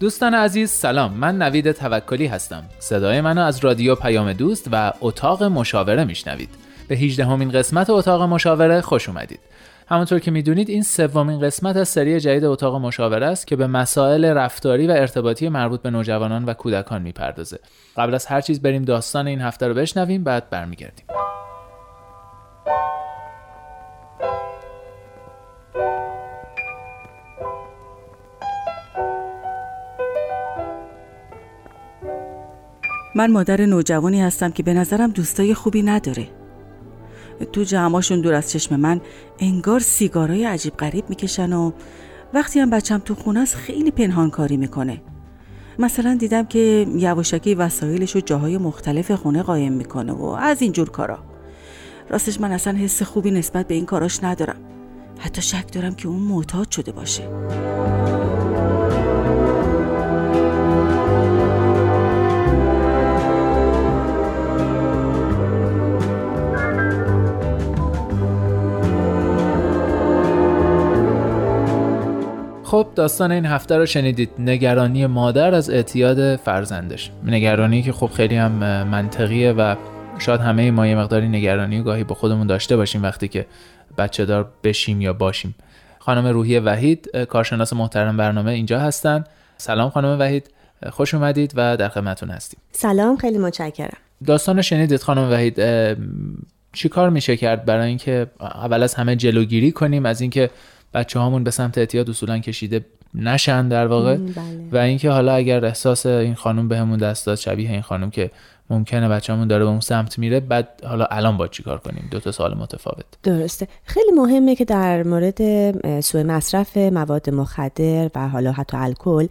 دوستان عزیز سلام. من نوید توکلی هستم. صدای منو از رادیو پیام دوست و اتاق مشاوره میشنوید. به 18 همین قسمت اتاق مشاوره خوش اومدید. همونطور که می‌دونید این سومین قسمت از سری جدید اتاق مشاوره است که به مسائل رفتاری و ارتباطی مربوط به نوجوانان و کودکان می‌پردازه. قبل از هر چیز بریم داستان این هفته رو بشنویم بعد برمیگردیم. من مادر نوجوانی هستم که به نظرم دوستای خوبی نداره. تو جمعاشون دور از چشم من انگار سیگارای عجیب غریب می‌کشن و وقتی هم بچم تو خونه است خیلی پنهان کاری می‌کنه. مثلا دیدم که یواشکی وسایلش رو جاهای مختلف خونه قایم می‌کنه و از اینجور کارا. راستش من اصلا حس خوبی نسبت به این کاراش ندارم. حتی شک دارم که اون معتاد شده باشه. خب داستان این هفته رو شنیدید. نگرانی مادر از اعتیاد فرزندش. نگرانی که خب خیلی هم منطقیه و شاید همه ما یه مقداری نگرانی و گاهی با خودمون داشته باشیم وقتی که بچه دار بشیم یا باشیم. خانم روحی وحید کارشناس محترم برنامه اینجا هستن. سلام خانم وحید. خوش اومدید و در خدمتتون هستیم. سلام خیلی متشکرم. داستان رو شنیدید خانم وحید. چی کار میشه کرد برای اینکه اول از همه جلوگیری کنیم؟ از اینکه بچه هامون به سمت اعتیاد اصولا کشیده نشن در واقع بله. و اینکه حالا اگر احساس این خانم بهمون دست داد شبیه این خانم که ممکنه بچه‌مون داره به اون سمت میره بعد حالا الان با چیکار کنیم؟ دو تا سوال متفاوت. درسته. خیلی مهمه که در مورد سوء مصرف مواد مخدر و حالا حتی الکل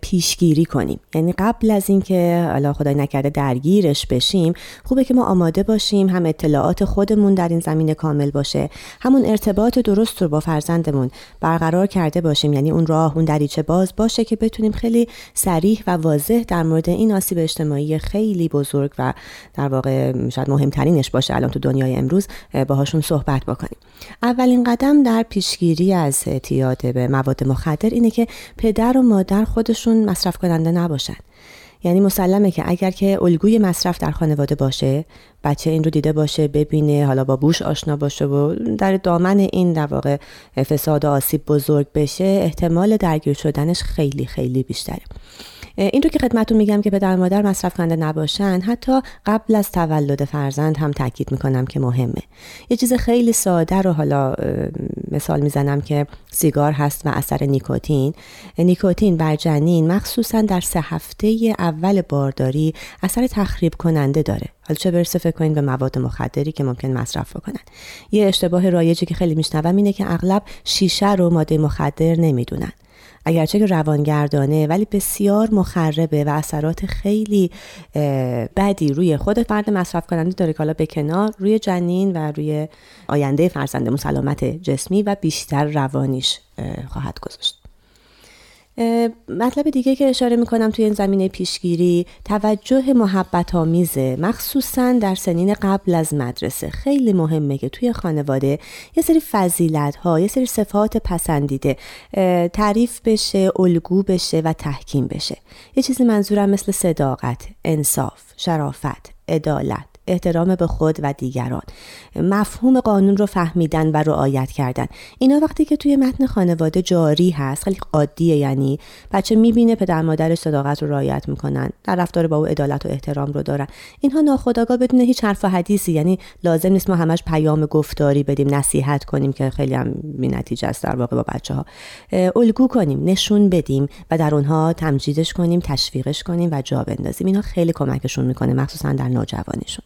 پیشگیری کنیم. یعنی قبل از اینکه حالا خدای نکرده درگیرش بشیم خوبه که ما آماده باشیم هم اطلاعات خودمون در این زمینه کامل باشه همون ارتباط درست رو با فرزندمون برقرار کرده باشیم. یعنی اون راه اون دریچه باز باشه که بتونیم خیلی سریح و واضح در مورد این آسیب اجتماعی خیلی بزرگ و در واقع شاید مهمترینش باشه الان تو دنیای امروز باهاشون صحبت بکنیم. اولین قدم در پیشگیری از اعتیاد به مواد مخدر اینه که پدر و مادر خودشون مصرف کننده نباشن. یعنی مسلمه که اگر که الگوی مصرف در خانواده باشه بچه این رو دیده باشه ببینه حالا با بوش آشنا باشه و در دامن این در واقع فساد و آسیب بزرگ بشه احتمال درگیر شدنش خیلی خیلی بیشتره. این رو که خدمتون میگم که پدر مادر مصرف کننده نباشن حتی قبل از تولد فرزند هم تاکید می‌کنم که مهمه. یه چیز خیلی ساده رو حالا مثال می‌زنم که سیگار هست و اثر نیکوتین. نیکوتین بر جنین مخصوصا در سه هفته اول بارداری اثر تخریب کننده داره. حالا چه برسه فکر کنید به مواد مخدری که ممکن مصرف کنن یه اشتباه رایجی که خیلی میشنوم اینه که اغلب شیشه رو ماده مخدر نمی‌دونن. اگرچه که روانگردانه ولی بسیار مخربه و اثرات خیلی بدی روی خود فرد مصرف کننده داره که حالا به کنار روی جنین و روی آینده فرزندمون سلامت جسمی و بیشتر روانیش خواهد گذاشت. مطلب دیگه که اشاره می‌کنم توی این زمینه پیشگیری توجه محبت آمیزه مخصوصا در سنین قبل از مدرسه. خیلی مهمه که توی خانواده یه سری فضیلت ها یه سری صفات پسندیده تعریف بشه الگو بشه و تحکیم بشه. یه چیزی منظورم مثل صداقت انصاف شرافت عدالت. احترام به خود و دیگران. مفهوم قانون رو فهمیدن و رعایت کردن. اینا وقتی که توی متن خانواده جاری هست خیلی عادیه یعنی بچه می‌بینه پدر مادرش صداقت رو رعایت می‌کنن در رفتار با او عدالت و احترام رو دارن. اینها ناخودآگاه بدون هیچ حرف و حدیثی یعنی لازم نیست ما همش پیام گفتاری بدیم نصیحت کنیم که خیلی هم بی نتیجه است در واقع با بچه ها الگو کنیم نشون بدیم و در اونها تمجیدش کنیم تشویقش کنیم و جا بندازیم. اینا خیلی کمکشون می‌کنه مخصوصا در نوجوانیشون.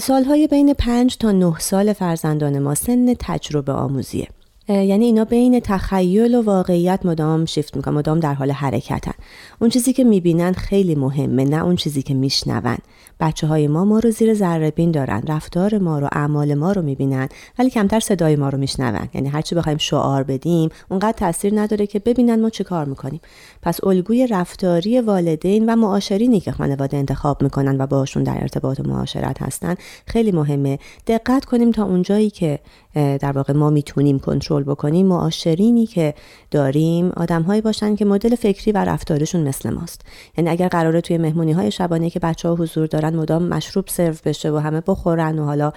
سالهای بین پنج تا نه سال فرزندان ما سن تجربه آموزیه. یعنی اینا بین تخیل و واقعیت مدام شیفت می‌کنن مدام در حال حرکتن. اون چیزی که می‌بینن خیلی مهمه نه اون چیزی که میشنون. بچه های ما ما رو زیر ذره بین دارن. رفتار ما رو اعمال ما رو می‌بینن ولی کمتر صدای ما رو میشنون. یعنی هرچی بخوایم شعار بدیم اونقدر تاثیر نداره که ببینن ما چه کار می‌کنیم. پس الگوی رفتاری والدین و معاشرینی که خانواده انتخاب می‌کنن و باشون در ارتباط و معاشرت هستن خیلی مهمه. دقت کنیم تا اونجایی که در واقع ما می‌تونیم کنترل بکنیم معاشرینی که داریم آدمهایی باشن که مدل فکری و رفتارشون مثل ماست. یعنی اگر قراره توی مهمونی های شبانه که بچه ها حضور دارن مدام مشروب سرو بشه و همه بخورن و حالا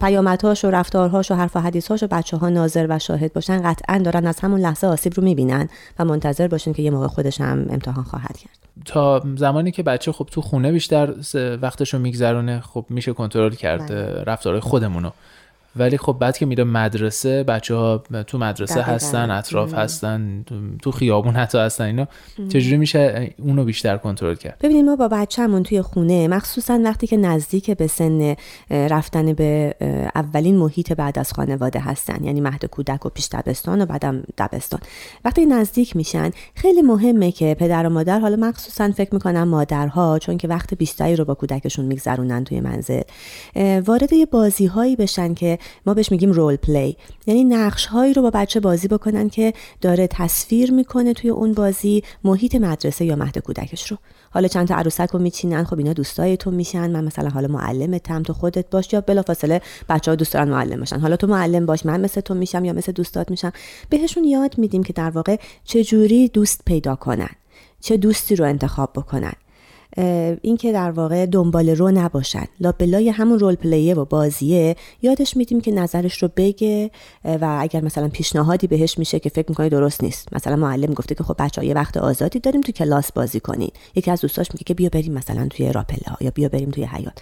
پیامدهاش و رفتارهاش و حرف و حدیثهاش و بچه ها ناظر و شاهد باشن قطعا دارن از همون لحظه آسیب رو می‌بینن و منتظر باشن که یه موقع خودش هم امتحان خواهد کرد. تا زمانی که بچه خب تو خونه بیشتر وقتشو میگذرونه خب میشه کنترل کرد بله. رفتارهای خودمونو. ولی خب بعد که میره مدرسه بچه ها تو مدرسه هستن اطراف هستن تو خیابون حتی هستن اینا. چجوری میشه اونو بیشتر کنترل کرد؟ ببینیم ما با بچه‌مون توی خونه مخصوصا وقتی که نزدیک به سن رفتن به اولین محیط بعد از خانواده هستن یعنی مهد کودک و پیش دبستان و بعدم دبستان. وقتی نزدیک میشن خیلی مهمه که پدر و مادر حالا مخصوصا فکر می‌کنم مادرها چون که وقت بیشتری رو با کودکشون میگذرونن توی منزل وارد یه بازی هایی بشن که ما بهش میگیم رول پلی یعنی نقش هایی رو با بچه بازی بکنن که داره تصویر می‌کنه توی اون بازی محیط مدرسه یا مهد کودکش رو. حالا چند تا عروسک رو میچینن خب اینا دوستای تو میشن. من مثلا حالا معلمتم تو خودت باش یا بلافاصله بچه ها دوست دارن معلم باشن. حالا تو معلم باش من مثل تو میشم یا مثل دوستات میشم. بهشون یاد میدیم که در واقع چه جوری دوست پیدا کنن چه دوستی رو انتخاب بکنن. این که در واقع دنبال رو نباشن. لابلای همون رول پلیه و بازیه یادش میدیم که نظرش رو بگه و اگر مثلا پیشنهادی بهش میشه که فکر می‌کنه درست نیست. مثلا معلم گفته که خب بچه یه وقت آزادی داریم تو کلاس بازی کنین. یکی از دوستاش میگه که بیا بریم مثلا توی راپله یا بیا بریم توی حیات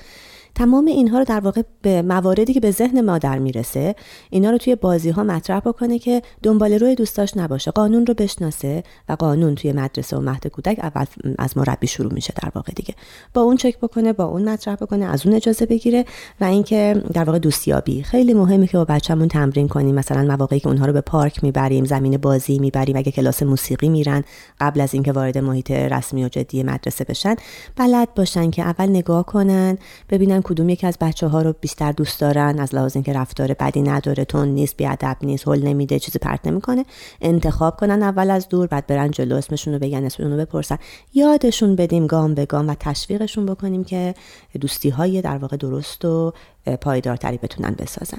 تمام اینها رو در واقع به مواردی که به ذهن مادر می‌رسه اینا رو توی بازی ها مطرح بکنه که دنبال روی دوستاش نباشه. قانون رو بشناسه و قانون توی مدرسه و مهد کودک اول از مربی شروع میشه در واقع دیگه. با اون چک بکنه با اون مطرح بکنه از اون اجازه بگیره و اینکه در واقع دوستیابی. خیلی مهمه که با بچه‌مون تمرین کنیم. مثلا مواقعی که اونها رو به پارک می‌بریم زمین بازی می‌بریم اگه کلاس موسیقی میرن قبل از اینکه وارد محیط رسمی و جدی مدرسه بشن بلد باشن که اول نگاه کنن ببینن کدوم یکی از بچه ها رو بیشتر دوست دارن از لحاظ اینکه رفتار بدی نداره تون نیست بیادب نیست حل نمیده چیزی پرت نمی‌کنه انتخاب کنن اول از دور بعد برن جلو اسمشون رو بگن اسمشون رو بپرسن. یادشون بدیم گام به گام و تشویقشون بکنیم که دوستی های در واقع درست و پایدارتری بتونن بسازن.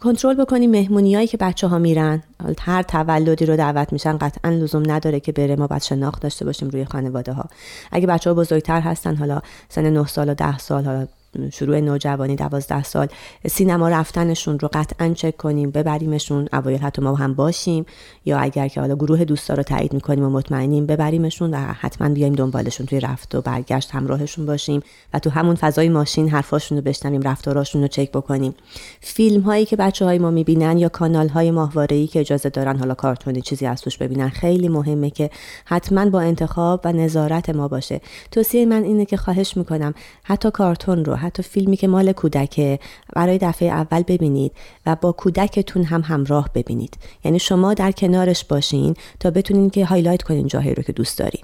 کنترل بکنیم مهمونیایی که بچه ها میرن. هر تولدی رو دعوت میشن. قطعا لزوم نداره که بره. ما باید شناخت داشته باشیم روی خانواده ها اگه بچه ها بزرگتر هستن حالا سن 9 سال و 10 سال حالا شروع نوجوانی دوازده سال سینما رفتنشون رو قطعا چک کنیم ببریمشون اوایل حتی ما هم باشیم. یا اگر که حالا گروه دوستا رو تایید می‌کنیم و مطمئنیم ببریمشون و حتما بیایم دنبالشون توی رفت و برگشت همراهشون باشیم و تو همون فضای ماشین حرفاشون رو بشنویم رفتاراشون رو چک بکنیم. فیلم هایی که بچه های ما می‌بینن یا کانال های ماهواره ای که اجازه دارن حالا کارتونی چیزی از توش ببینن خیلی مهمه که حتما با انتخاب و نظارت ما باشه. توصیه من اینه که خواهش می‌کنم حتی کارتون رو حتی فیلمی که مال کودکه برای دفعه اول ببینید و با کودکتون هم همراه ببینید. یعنی شما در کنارش باشین تا بتونین که هایلایت کنین جاهایی رو که دوست دارین.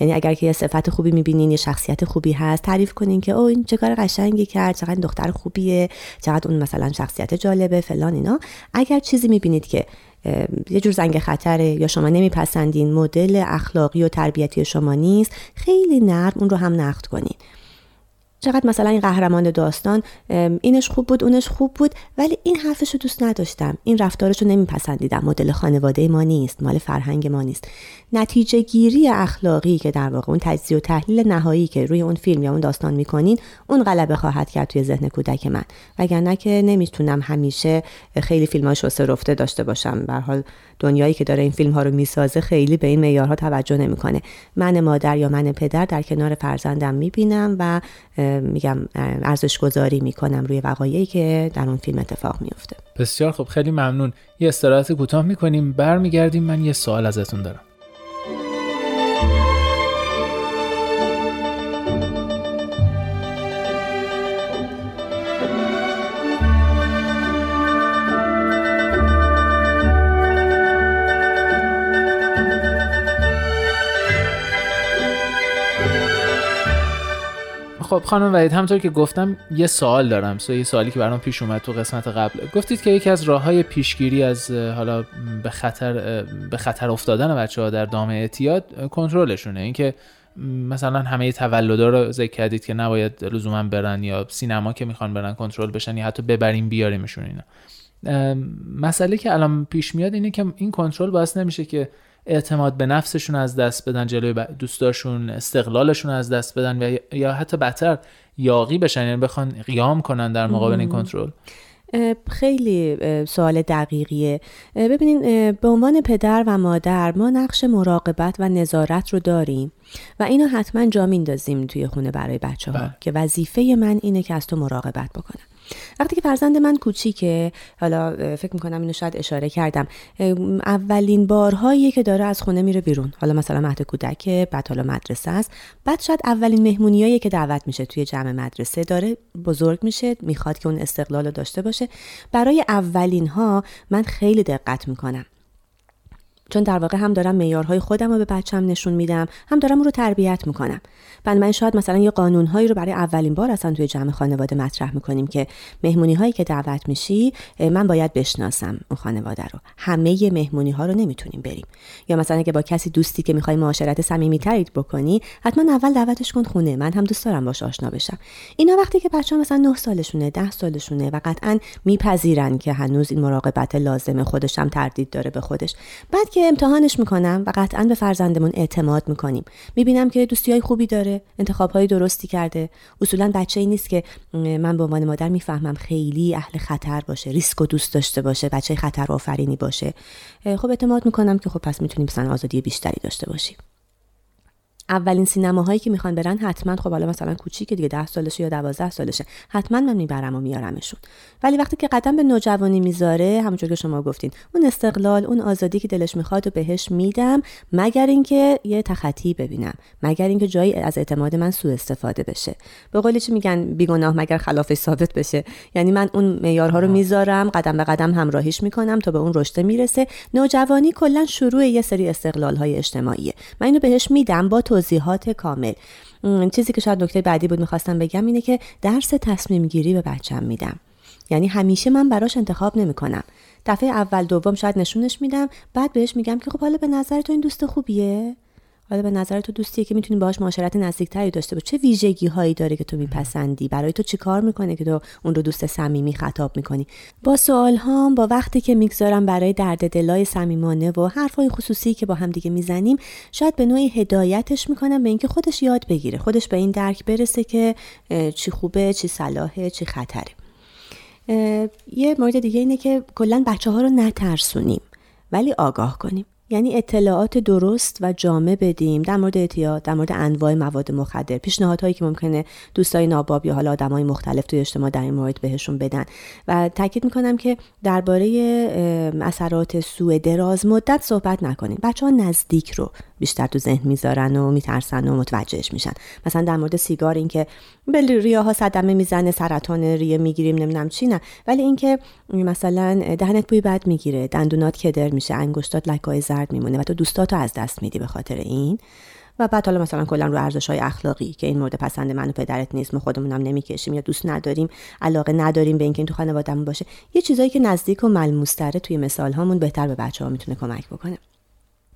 یعنی اگر که یه صفت خوبی می‌بینین یه شخصیت خوبی هست تعریف کنین که او این چه کار قشنگی کرد چقدر دختر خوبیه چقدر اون مثلا شخصیت جالبه فلان اینا. اگر چیزی می‌بینید که یه جور زنگ خطره یا شما نمیپسندین مدل اخلاقی و تربیتی شما نیست خیلی نرم اون رو هم نقد کنین. چقدر مثلا این قهرمان داستان اینش خوب بود اونش خوب بود ولی این حرفش رو دوست نداشتم. این رفتارش رو نمیپسندیدم. مدل خانواده ما نیست مال فرهنگ ما نیست. نتیجه گیری اخلاقی که در واقع اون تجزیه و تحلیل نهایی که روی اون فیلم یا اون داستان می‌کنین اون غلبه خواهد کرد توی ذهن کودک من. وگرنه که نمی‌تونم همیشه خیلی فیلم ها شسته رفته داشته باشم. به حال دنیایی که داره این فیلم ها رو می‌سازه خیلی به این معیارها توجه نمی‌کنه. من مادر یا من پدر در کنار فرزندم می‌بینم و میگم ارزش گذاری می‌کنم روی وقایعی که در اون فیلم اتفاق میفته بسیار خب خیلی ممنون. یه استراحت کوتاه می‌کنیم برمیگردیم. من یه سوال ازتون دارم. خب خانم وحید همطور که گفتم یه سوال دارم. سو یه سوالی که برام پیش اومد تو قسمت قبل. گفتید که یکی از راه های پیشگیری از حالا به خطر به خطر افتادن بچه ها در دام اعتیاد کنترلشونه. اینکه مثلا همه تولدا رو ذکر کردید که نباید لزوما برن یا سینما که می‌خوان برن کنترل بشن یا حتی ببریم بیاریمشون اینا. مسئله که الان پیش میاد اینه که این کنترل باعث نمیشه که اعتماد به نفسشون از دست بدن جلوی دوستاشون استقلالشون از دست بدن و یا حتی بدتر یاقی بشن یعنی بخوان قیام کنن در مقابل این کنترل. خیلی سوال دقیقیه. ببینین به عنوان پدر و مادر ما نقش مراقبت و نظارت رو داریم و اینو حتما جا میندازیم توی خونه برای بچه ها بله. که وظیفه من اینه که از تو مراقبت بکنم. وقتی که فرزند من کوچیکه حالا فکر می‌کنم اینو شاید اشاره کردم اولین بارهایی که داره از خونه میره بیرون. حالا مثلا مهد کودک بعد حالا مدرسه است. بعد شاید اولین مهمونیایی که دعوت میشه توی جمع مدرسه داره بزرگ میشه می‌خواد که اون استقلال رو داشته باشه. برای اولین ها من خیلی دقت می‌کنم. چون در واقع هم دارم معیارهای خودم رو به بچم نشون میدم هم دارم اون رو تربیت می‌کنم. من شاید مثلا یه قانونهایی رو برای اولین بار اصلا توی جمع خانواده مطرح می‌کنیم که مهمونی هایی که دعوت میشی من باید بشناسم اون خانواده رو. همه مهمونی ها رو نمی‌تونیم بریم. یا مثلا اگه با کسی دوستی که می‌خوای معاشرت صمیمی بکنی حتما اول دعوتش کن خونه. من هم دوست دارم باش آشنا بشم. اینا وقتی که بچه مثلا 9 سالشونه 10 سالشونه و قطعا میپذیرن که هنوز این مراقبت لازمه خودش هم تردید داره به خودش. بعد امتحانش می‌کنم و قطعا به فرزندمون اعتماد می‌کنیم. می‌بینم که دوستی های خوبی داره انتخاب های درستی کرده. اصولا بچه ای نیست که من به عنوان مادر می‌فهمم خیلی اهل خطر باشه ریسک و دوست داشته باشه بچه خطر آفرینی باشه خب اعتماد می‌کنم که خب پس می‌تونیم مثلا آزادی بیشتری داشته باشیم. اولین سینماهایی که می‌خوان برن حتما خب حالا مثلا کوچیک دیگه ده سالشه یا دوازده سالشه. حتما من می‌برم و میارمشون. ولی وقتی که قدم به نوجوانی می‌ذاره همونجور که شما گفتین اون استقلال اون آزادی که دلش می‌خواد و بهش میدم مگر اینکه یه تخطی ببینم مگر اینکه جایی از اعتماد من سوء استفاده بشه. به قولی چی میگن؟ بیگناه مگر خلافش ثابت بشه. یعنی من اون معیارها رو می‌ذارم قدم به قدم همراهیش می‌کنم تا به اون رشد می‌رسه. نوجوانی کلا شروع یه سری استقلال های اجتماعیه. من اینو بهش میدم با توضیحات کامل. چیزی که شاید نکته بعدی بود می‌خواستم بگم اینه که درس تصمیم گیری به بچم میدم. یعنی همیشه من براش انتخاب نمی‌کنم. دفعه اول دوم شاید نشونش میدم بعد بهش میگم که خب حالا به نظر تو این دوست خوبیه؟ حالا به نظر تو دوستیه که می‌تونی باهاش معاشرت نزدیکتری داشته باش چه ویژگی هایی داره که تو میپسندی؟ برای تو چیکار می‌کنه که تو اون رو دوست صمیمی خطاب می‌کنی؟ با سوال هام با وقتی که می‌گذارم برای درد دلای صمیمانه و حرفای خصوصی که با هم دیگه می‌زنیم شاید به نوعی هدایتش می‌کنم به اینکه خودش یاد بگیره خودش به این درک برسه که چی خوبه چی صلاحه چی خطره. یه مورد دیگه اینه که کلا بچه ها رو نترسونیم ولی آگاه کنیم. یعنی اطلاعات درست و جامع بدیم در مورد اعتیاد در مورد انواع مواد مخدر. پیشنهادهایی که ممکنه دوستای ناباب یا حالا آدمای مختلف توی اجتماع در این مورد بهشون بدن. و تاکید می‌کنم که درباره اثرات سوء دراز مدت صحبت نکنیم. بچه ها نزدیک رو بیشتر تو ذهن می‌ذارن و میترسن و متوجهش میشن. مثلا در مورد سیگار اینکه به ریاها صدمه می‌زنه سرطان ریه می‌گیریم نمی‌دونم چی نه. ولی اینکه مثلا دهنت بوی بد می‌گیره دندونات کدر میشه انگشتات لکای میمونه و تو دوستاتو از دست میدی به خاطر این. و بعد حالا مثلا کلا رو ارزش های اخلاقی که این مورد پسند من و پدرت نیست ما خودمونم نمی‌کشیم یا دوست نداریم علاقه نداریم به اینکه این تو خانوادهمون باشه یه چیزایی که نزدیک و ملموستره توی مثال هامون بهتر به بچه ها می‌تونه کمک بکنه.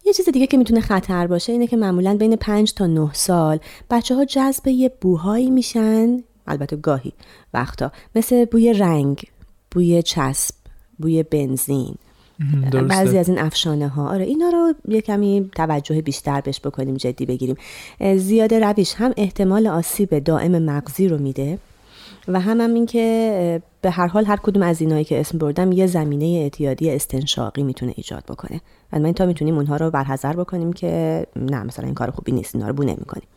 یه چیز دیگه که می‌تونه خطر باشه اینه که معمولا بین 5 تا 9 سال بچه ها جذب یه بوهایی میشن البته گاهی وقتا مثل بوی رنگ بوی چسب بوی بنزین. بعضی از این افشانه ها آره اینا رو یه کمی توجه بیشتر بهش بکنیم جدی بگیریم. زیاده رویش هم احتمال آسیب دائم مغزی رو میده و هم هم این که به هر حال هر کدوم از اینایی که اسم بردم یه زمینه اعتیادی استنشاقی می‌تونه ایجاد بکنه. و ما تا می‌تونیم اونها رو برحضر بکنیم که نه مثلا این کار خوبی نیست اینا رو بو نمی‌کنیم.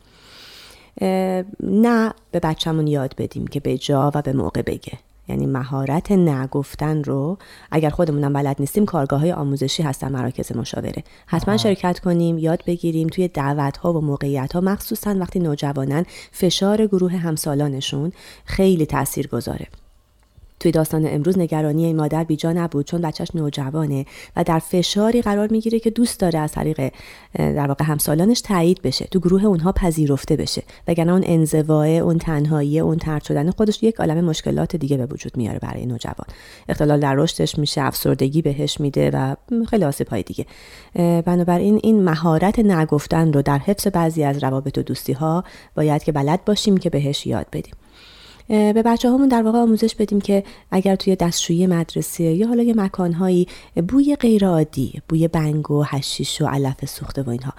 نه به بچهمون یاد بدیم که به جا و به موقع بگه. یعنی مهارت نگفتن رو اگر خودمونم بلد نیستیم کارگاه های آموزشی هستن مراکز مشاوره. حتما شرکت کنیم یاد بگیریم توی دعوت ها و موقعیت ها مخصوصا وقتی نوجوانن فشار گروه همسالانشون خیلی تاثیر گذاره توی داستان امروز نگرانی این مادر بیجا نبود چون بچهش نوجوانه و در فشاری قرار می‌گیره که دوست داره از طریق در واقع همسالانش تایید بشه تو گروه اونها پذیرفته بشه. وگرنه اون انزوای اون تنهایی اون ترد شدن خودش یک عالم مشکلات دیگه به وجود میاره برای نوجوان. اختلال در رشدش میشه افسردگی بهش میده و خیلی آسیب دیگه. بنابراین این مهارت نگفتن رو در حفظ بعضی از روابط و دوستی ها باید که بلد باشیم که بهش یاد بدیم. به بچه هامون در واقع آموزش بدیم که اگر توی دستشویی مدرسه یا حالا یه مکانهایی بوی غیرعادی بوی بنگ و هشیش و علف سوخته و اینها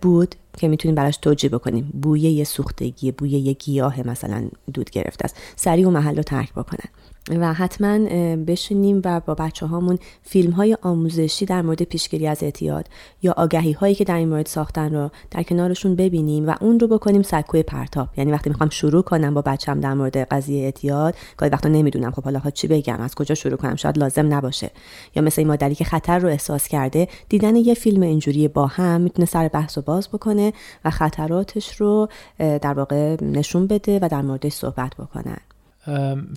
بود که می‌تونیم براش توجیه بکنیم. بوی یه سوختگی بوی یه گیاه مثلا دود گرفته است. سریع و محل رو ترک بکنن. و حتما بشینیم و با بچه هامون فیلم های آموزشی در مورد پیشگیری از اعتیاد یا آگهی هایی که در این مورد ساختن رو در کنارشون ببینیم و اون رو بکنیم سکوی پرتاب. یعنی وقتی می‌خوام شروع کنم با بچم در مورد قضیه اعتیاد گاهی وقتا نمی‌دونم خب حالا چی بگم از کجا شروع کنم شاید لازم نباشه. یا مثل این مادری که خطر رو احساس کرده دیدن یه فیلم اینجوری با هم می‌تونه سر بحث و باز بکنه و خطراتش رو در واقع نشون بده و در موردش صحبت بکنن.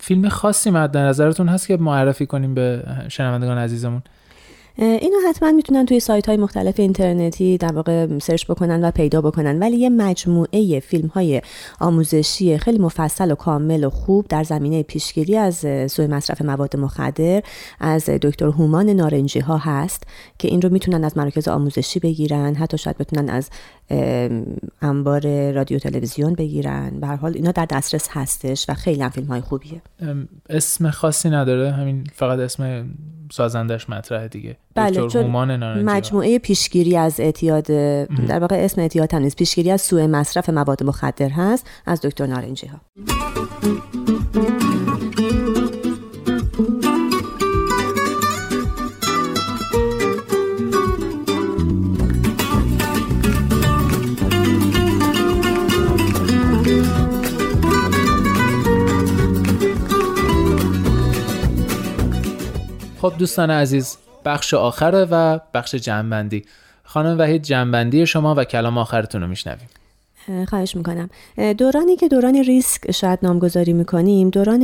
فیلم خاصی مد نظرتون هست که معرفی کنیم به شنوندگان عزیزمون؟ اینو حتما می‌تونن توی سایت های مختلف اینترنتی در واقع سرچ بکنن و پیدا بکنن. ولی یه مجموعه فیلم های آموزشی خیلی مفصل و کامل و خوب در زمینه پیشگیری از سوء مصرف مواد مخدر از دکتر هومان نارنجی ها هست که این رو می‌تونن از مراکز آموزشی بگیرن حتی شاید بتونن از انبار رادیو تلویزیون بگیرن. به حال اینا در دسترس هستش و خیلی هم فیلم های خوبیه اسم خاصی نداره. همین فقط اسم سازندش مطرح دیگه. بله چون مجموعه پیشگیری از اعتیاد در واقع اسم اعتیاد هم نیست. پیشگیری از سوء مصرف مواد مخدر هست از دکتر نارنجی ها خب دوستان عزیز بخش آخره و بخش جنبندی خانم وحید جنبندی شما و کلام آخرتون رو میشنویم. خواهش می‌کنم. دورانی که دوران ریسک شاید نامگذاری می‌کنیم دوران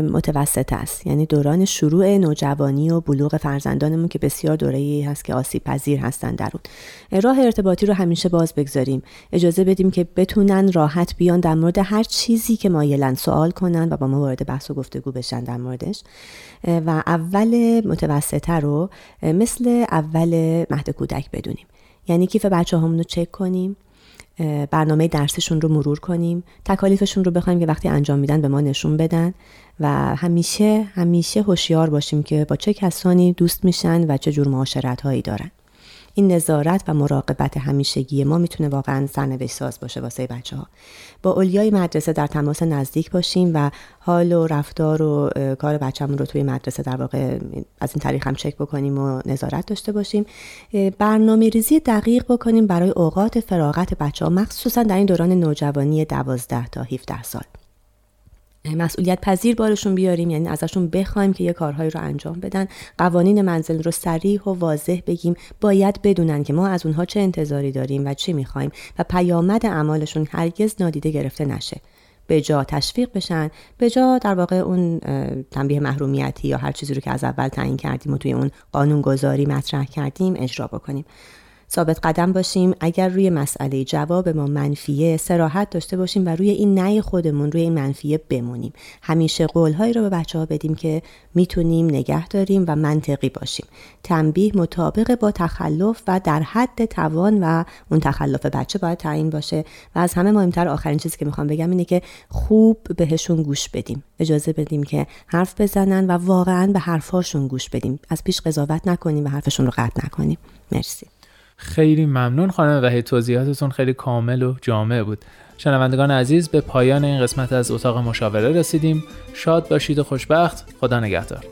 متوسط است. یعنی دوران شروع نوجوانی و بلوغ فرزندانمون که بسیار دوره هست که آسیب پذیر هستن در اون. راه ارتباطی رو همیشه باز بگذاریم. اجازه بدیم که بتونن راحت بیان در مورد هر چیزی که مایلن سوال کنن و با ما وارد بحث و گفتگو بشن در موردش. و اول متوسطه رو مثل اول مهد کودک بدونیم. یعنی کیف بچه رو چک کنیم. برنامه درسشون رو مرور کنیم. تکالیفشون رو بخوایم که وقتی انجام میدن به ما نشون بدن و همیشه همیشه هوشیار باشیم که با چه کسانی دوست میشن و چه جور معاشرت هایی دارن. این نظارت و مراقبت همیشگی ما می‌تونه واقعا سرنوشت ساز باشه واسه بچه ها با اولیای مدرسه در تماس نزدیک باشیم و حال و رفتار و کار بچه‌مون رو توی مدرسه در واقع از این طریق هم چک بکنیم و نظارت داشته باشیم. برنامه ریزی دقیق بکنیم برای اوقات فراغت بچه ها مخصوصا در این دوران نوجوانی 12 تا 17 سال. مسئولیت پذیر بارشون بیاریم یعنی ازشون بخوایم که یه کارهایی رو انجام بدن. قوانین منزل رو سریح و واضح بگیم. باید بدونن که ما از اونها چه انتظاری داریم و چی می‌خوایم و پیامد اعمالشون هرگز نادیده گرفته نشه. به جا تشویق بشن. به جا در واقع اون تنبیه محرومیتی یا هر چیزی رو که از اول تعیین کردیم و توی اون قانون گذاری مطرح کردیم اجرا بکنیم. ثابت قدم باشیم. اگر روی مسئله جواب ما منفیه سراحت داشته باشیم و روی این نهی خودمون روی این منفیه بمونیم. همیشه قولهایی رو به بچه ها بدیم که می‌تونیم نگه داریم و منطقی باشیم. تنبیه مطابق با تخلف و در حد توان و اون تخلف بچه باید تعیین باشه. و از همه مهمتر آخرین چیزی که می‌خوام بگم اینه که خوب بهشون گوش بدیم. اجازه بدیم که حرف بزنن و واقعا به حرفاشون گوش بدیم. از پیش قضاوت نکنیم و حرفشون رو قطع نکنیم. مرسی. خیلی ممنون خانم وحید. توضیحاتتون خیلی کامل و جامع بود. شنوندگان عزیز به پایان این قسمت از اتاق مشاوره رسیدیم. شاد باشید و خوشبخت. خدا نگهدار.